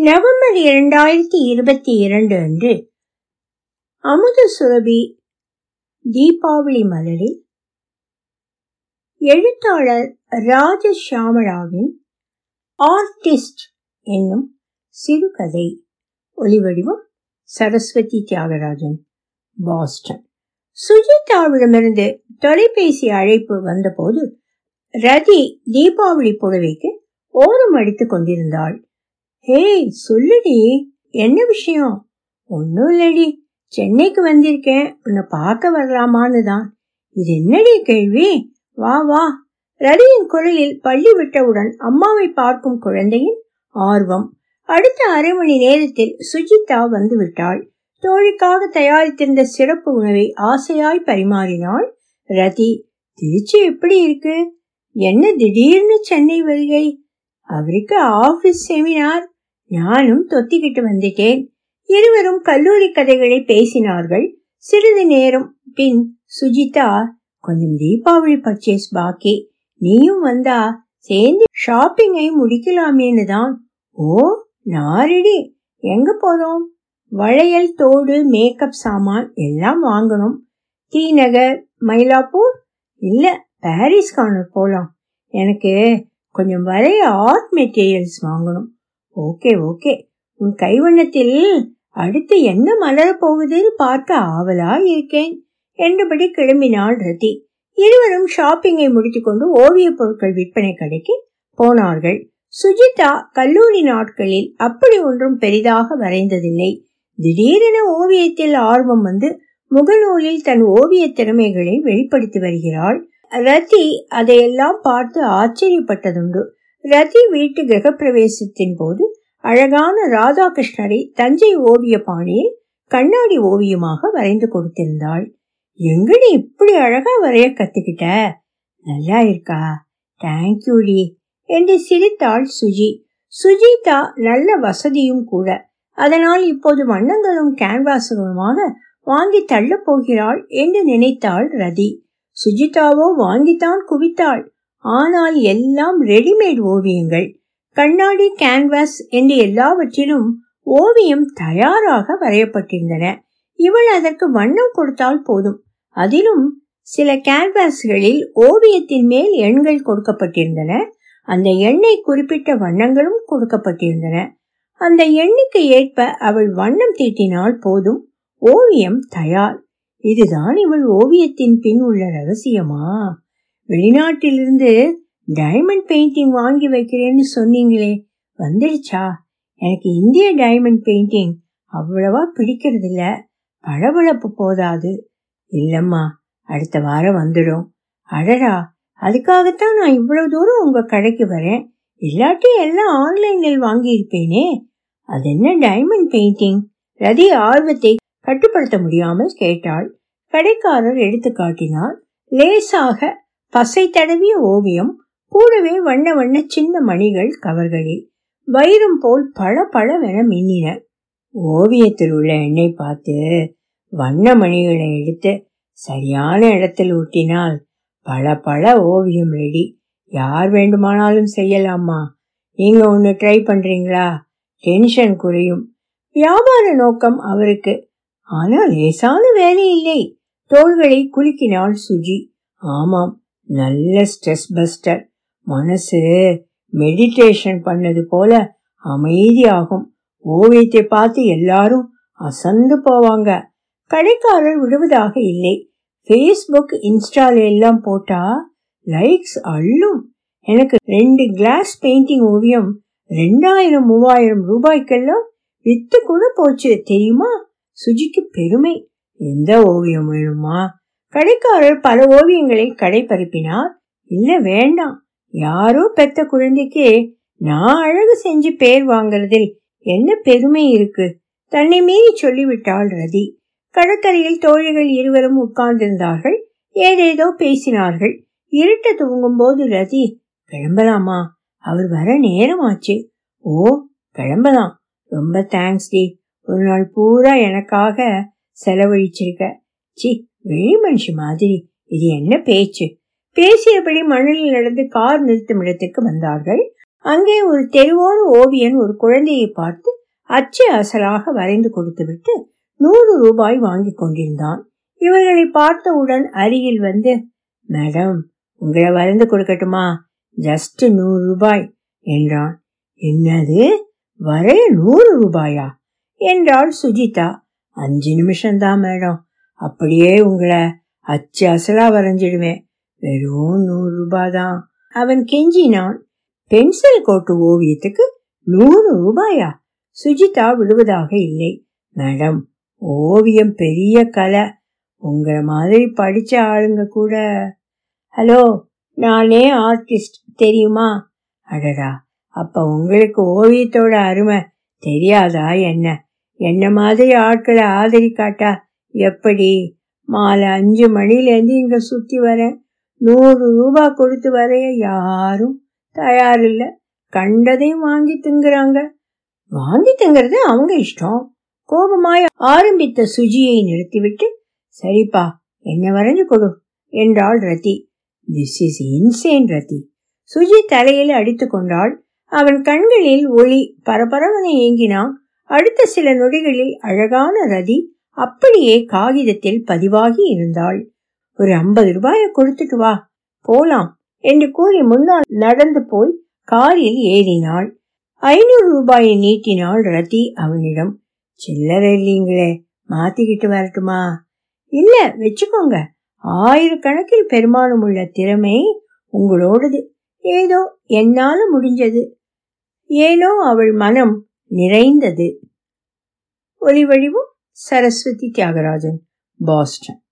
November இரண்டாயிரத்தி இருபத்தி இரண்டு அன்று அமுத சுரபி தீபாவளி மலரில் எழுத்தாளர் ராஜஷியாமளாவின் ஆர்டிஸ்ட் என்னும் சிறுகதை ஒலிவடிவம் சரஸ்வதி தியாகராஜன் பாஸ்டன். சுஜிதாவிடமிருந்து தொலைபேசி அழைப்பு வந்தபோது ரதி தீபாவளி புடவைக்கு ஓரம் அடித்துக் கொண்டிருந்தாள். ஹேய் சொல்லுடி. என்ன விஷயம்? ஒன்னும் இல்லடி. சென்னைக்கு வந்திருக்கேன். உன்னை பார்க்க வரலாமான்னு தான். இது என்னடி கேள்வி? வா வா. ரதியின் குரலில் பள்ளி விட்டவுடன் அம்மாவை பார்க்கும் குழந்தையின் ஆர்வம். அடுத்த அரை மணி நேரத்தில் சுஜிதா வந்து விட்டாள். தோழிக்காக தயாரித்திருந்த சிறப்பு உணவை ஆசையாய் பரிமாறினாள் ரதி. திருச்சி எப்படி இருக்கு? என்ன திடீர்னு சென்னை வருகை? அவருக்கு ஆபீஸ் செமினார் நானும் தொத்திக்கிட்டு வந்துட்டேன் இருவரும் கல்லூரி கதைகளை பேசினார்கள். சிறிது நேரம் பின் சுஜிதா கொஞ்சம் தீபாவளி பர்ச்சேஸ் பாக்கி. நீயும் வந்தா சேர்ந்து ஷாப்பிங்கை முடிக்கலாமேன்னு தான். ஓ நாரடி எங்க போறோம்? வளையல் தோடு மேக்கப் சாமான் எல்லாம் வாங்கணும். டி நகர் மயிலாப்பூர்? இல்ல பாரிஸ் கார்னர் போலாம். எனக்கு கொஞ்சம் வரைய ஆர்ட் மெட்டீரியல்ஸ் வாங்கணும். ஓகே ஓகே உன் கைவண்ணத்தில் அடுத்து என்ன மலர போகுதுன்னு பார்க்க ஆவலா இருக்கேன். என்றபடி கிளம்பினாள் ரதி. இருவரும் ஷாப்பிங்கை முடித்துக்கொண்டு ஓவிய பொருட்கள் விற்பனை கடைக்கு போனார்கள். சுஜிதா கல்லூரி நாட்களில் அப்படி ஒன்றும் பெரிதாக வரைந்ததில்லை. திடீரென ஓவியத்தில் ஆர்வம் வந்து முகநூலில் தன் ஓவிய திறமைகளை வெளிப்படுத்தி வருகிறாள். ரதி அதையெல்லாம் பார்த்து ஆச்சரியப்பட்டதுண்டு. ரதி வீட்டு கிரகப்பிரவேசத்தின் போது அழகான ராதாகிருஷ்ணரை தஞ்சை ஓவிய பாணியில் கண்ணாடி ஓவியமாக வரைந்து கொடுத்திருந்தாள். எங்கடி இப்படி அழகா வரைய கத்துக்கிட்ட? நல்லா இருக்கா? தேங்க்யூடி என்று சிரித்தாள் சுஜி. சுஜிதா நல்ல வசதியும் கூட. அதனால் இப்போது வண்ணங்களும் கேன்வாஸுகளுமாக வாங்கி தள்ளப் போகிறாள் என்று நினைத்தாள் ரதி. சுஜிதாவோ வாங்கித்தான் குவித்தாள். ஆனால் எல்லாம் ரெடிமேட் ஓவியங்கள். கண்ணாடி கேன்வாஸ் என்று எல்லாவற்றிலும் ஓவியம் தயாராக வரையப்பட்டிருந்தன. இவள் அதற்கு வண்ணம் கொடுத்தால் போதும். அதிலும் சில கேன்வாஸ்களில் ஓவியத்தின் மேல் எண்கள் கொடுக்கப்பட்டிருந்தன. அந்த எண்ணை குறிப்பிட்ட வண்ணங்களும் கொடுக்கப்பட்டிருந்தன. அந்த எண்ணுக்கு ஏற்ப அவள் வண்ணம் தீட்டினால் போதும். ஓவியம் தயார். இதுதான் இவள் ஓவியத்தின் பின் உள்ள ரகசியமா? வெளிநாட்டிலிருந்து டைமண்ட் பெயிண்டிங் வாங்கி வைக்கிறேன்னு சொன்னீங்களே வந்துடுச்சா? எனக்கு இந்திய டைமண்ட் பெயிண்டிங் அவ்வளவா பிடிக்கிறது இல்ல பளபளப்பு போதாது. இல்லம்மா அடுத்த வாரம் வந்துடும். அடடா அதுக்காகத்தான் நான் இவ்வளவு தூரம் உங்க கடைக்கு வரேன். இல்லாட்டி எல்லாம் ஆன்லைனில் வாங்கியிருப்பேனே. அது என்ன டைமண்ட் பெயிண்டிங் ரதி ஆர்வத்தை கட்டுப்படுத்த முடியாமல் கேட்டாள். கடைக்காரர் எடுத்து காட்டினார். லேசாக பசை தடவிய ஓவியம் கூடவே வண்ண வண்ண சின்ன மணிகள் கவர்களில். வைரம் போல் பல பழவென மின்னின. ஓவியத்தில் உள்ள எண்ணெய் பார்த்து வண்ண மணிகளை எடுத்து சரியான இடத்தில் ஊட்டினால் பல பல ஓவியம் ரெடி. யார் வேண்டுமானாலும் செய்யலாமா? நீங்க ஒன்று ட்ரை பண்றீங்களா? டென்ஷன் குறையும். வியாபார நோக்கம் அவருக்கு. ஆனால் லேசான வேலை இல்லை தோள்களை குலுக்கினாள் சுஜி. ஆமாம் நல்ல ஸ்ட்ரெஸ் பஸ்டர் மனசு மெடிடேஷன் பண்ணது போல அமைதியாகும். ஓவியத்தை பார்த்து எல்லாரும் அசந்து போவாங்க. கடைக்காரர் விடுவதாக இல்லை. ஃபேஸ்புக் இன்ஸ்டால எல்லாம் போட்டா லைக்ஸ் அள்ளும். எனக்கு ரெண்டு கிளாஸ் பெயிண்டிங் ஓவியம் ரெண்டாயிரம் மூவாயிரம் ரூபாய்க்கெல்லாம் வித்து கூட போச்சு. தெரியுமா? சுஜிக்கு பெருமை. எந்த ஓவியம் வேணுமா? கடைக்காரர் பல ஓவியங்களை கடை பரப்பினார் இல்ல வேண்டாம். யாரோ பெத்த குழந்தைக்கு நான் அழகு செஞ்சு பேர் வாங்குறதில் என்ன பெருமை இருக்கு? தன்னை மீறி சொல்லிவிட்டாள் ரதி. கடற்கரையில் தோழிகள் இருவரும் உட்கார்ந்திருந்தார்கள். ஏதேதோ பேசினார்கள். இருட்ட துவங்கும் போது ரதி கிளம்பலாமா? அவர் வர நேரமாச்சு. ஓ கிளம்பலாம். ரொம்ப தேங்க்ஸ் டி. ஒரு நாள் பூரா எனக்காக செலவழிச்சிருக்க. சி வெளி மனுஷி மாதிரி. இது என்ன பேச்சு? பேசியபடி மணலில் நடந்து கார் நிறுத்தும் இடத்துக்கு வந்தார்கள். அங்கே ஒரு தெருவோர ஓவியன் ஒரு குழந்தையை பார்த்து அச்சு அசலாக வரைந்து கொடுத்துவிட்டு நூறு ரூபாய் வாங்கி கொண்டிருந்தான். இவர்களை பார்த்தவுடன் அருகில் வந்து மேடம் உங்களை வரைந்து கொடுக்கட்டுமா? ஜஸ்ட் நூறு ரூபாய் என்றான். என்னது? வரைய நூறு ரூபாயா? என்றாள் சுஜிதா. அஞ்சு நிமிஷம்தான் மேடம். அப்படியே உங்களை அச்சு அசலா வரைஞ்சிடுவேன். வெறும் நூறு ரூபாய் தான் அவன் கெஞ்சினான். பென்சில் கோட்டு ஓவியத்துக்கு நூறு ரூபாயா? சுஜிதா விழுவதாக இல்லை. மேடம் ஓவியம் பெரிய கலை. உங்களை மாதிரி படிச்ச ஆளுங்க கூட ஹலோ நானே ஆர்டிஸ்ட். தெரியுமா? அடடா அப்ப உங்களுக்கு ஓவியத்தோட அருமை தெரியாதா என்ன? என்ன மாதிரி ஆட்களை ஆதரிக்காட்டா எப்படி? மாலை அஞ்சு மணிலேருந்து இங்க சுத்தி வரேன். நூறு ரூபா கொடுத்து வரைய யாரும் தயாரில்லை. கண்டதையும் வாங்கி திங்குறாங்க. வாங்கி திங்கிறது அவங்க இஷ்டம். கோபமாய் ஆரம்பித்த சுஜியை நிறுத்திவிட்டு சரிப்பா என்ன வரைஞ்சு கொடு என்றாள் ரதி. திஸ் இஸ் இன்சேன் ரதி. சுஜி தலையில் அடித்து கொண்டாள். அவன் கண்களில் ஒளி பரபரவனை ஏங்கினான். அடுத்த சில நொடிகளில் அழகான ரதி அப்படியே காகிதத்தில் பதிவாகி இருந்தாள். ஒரு ஐம்பது ரூபாய கொடுத்துட்டு வா போலாம் என்று கூறி முன்னால் நடந்து போய் காரில் ஏறினாள். ஐநூறு ரூபாயை நீட்டினாள் ரதி அவனிடம். சில்லறை இல்லைங்களே மாத்திக்கிட்டு வரட்டுமா? இல்ல வச்சுக்கோங்க. ஆயிரக்கணக்கில் பெருமானம் உள்ள திறமை உங்களோடது. ஏதோ என்னால முடிஞ்சது. ஏனோ அவள் மனம் நிறைந்தது. ஒலிவழிவும் சரஸ்வதி தியாகராஜன் பாஸ்டன்.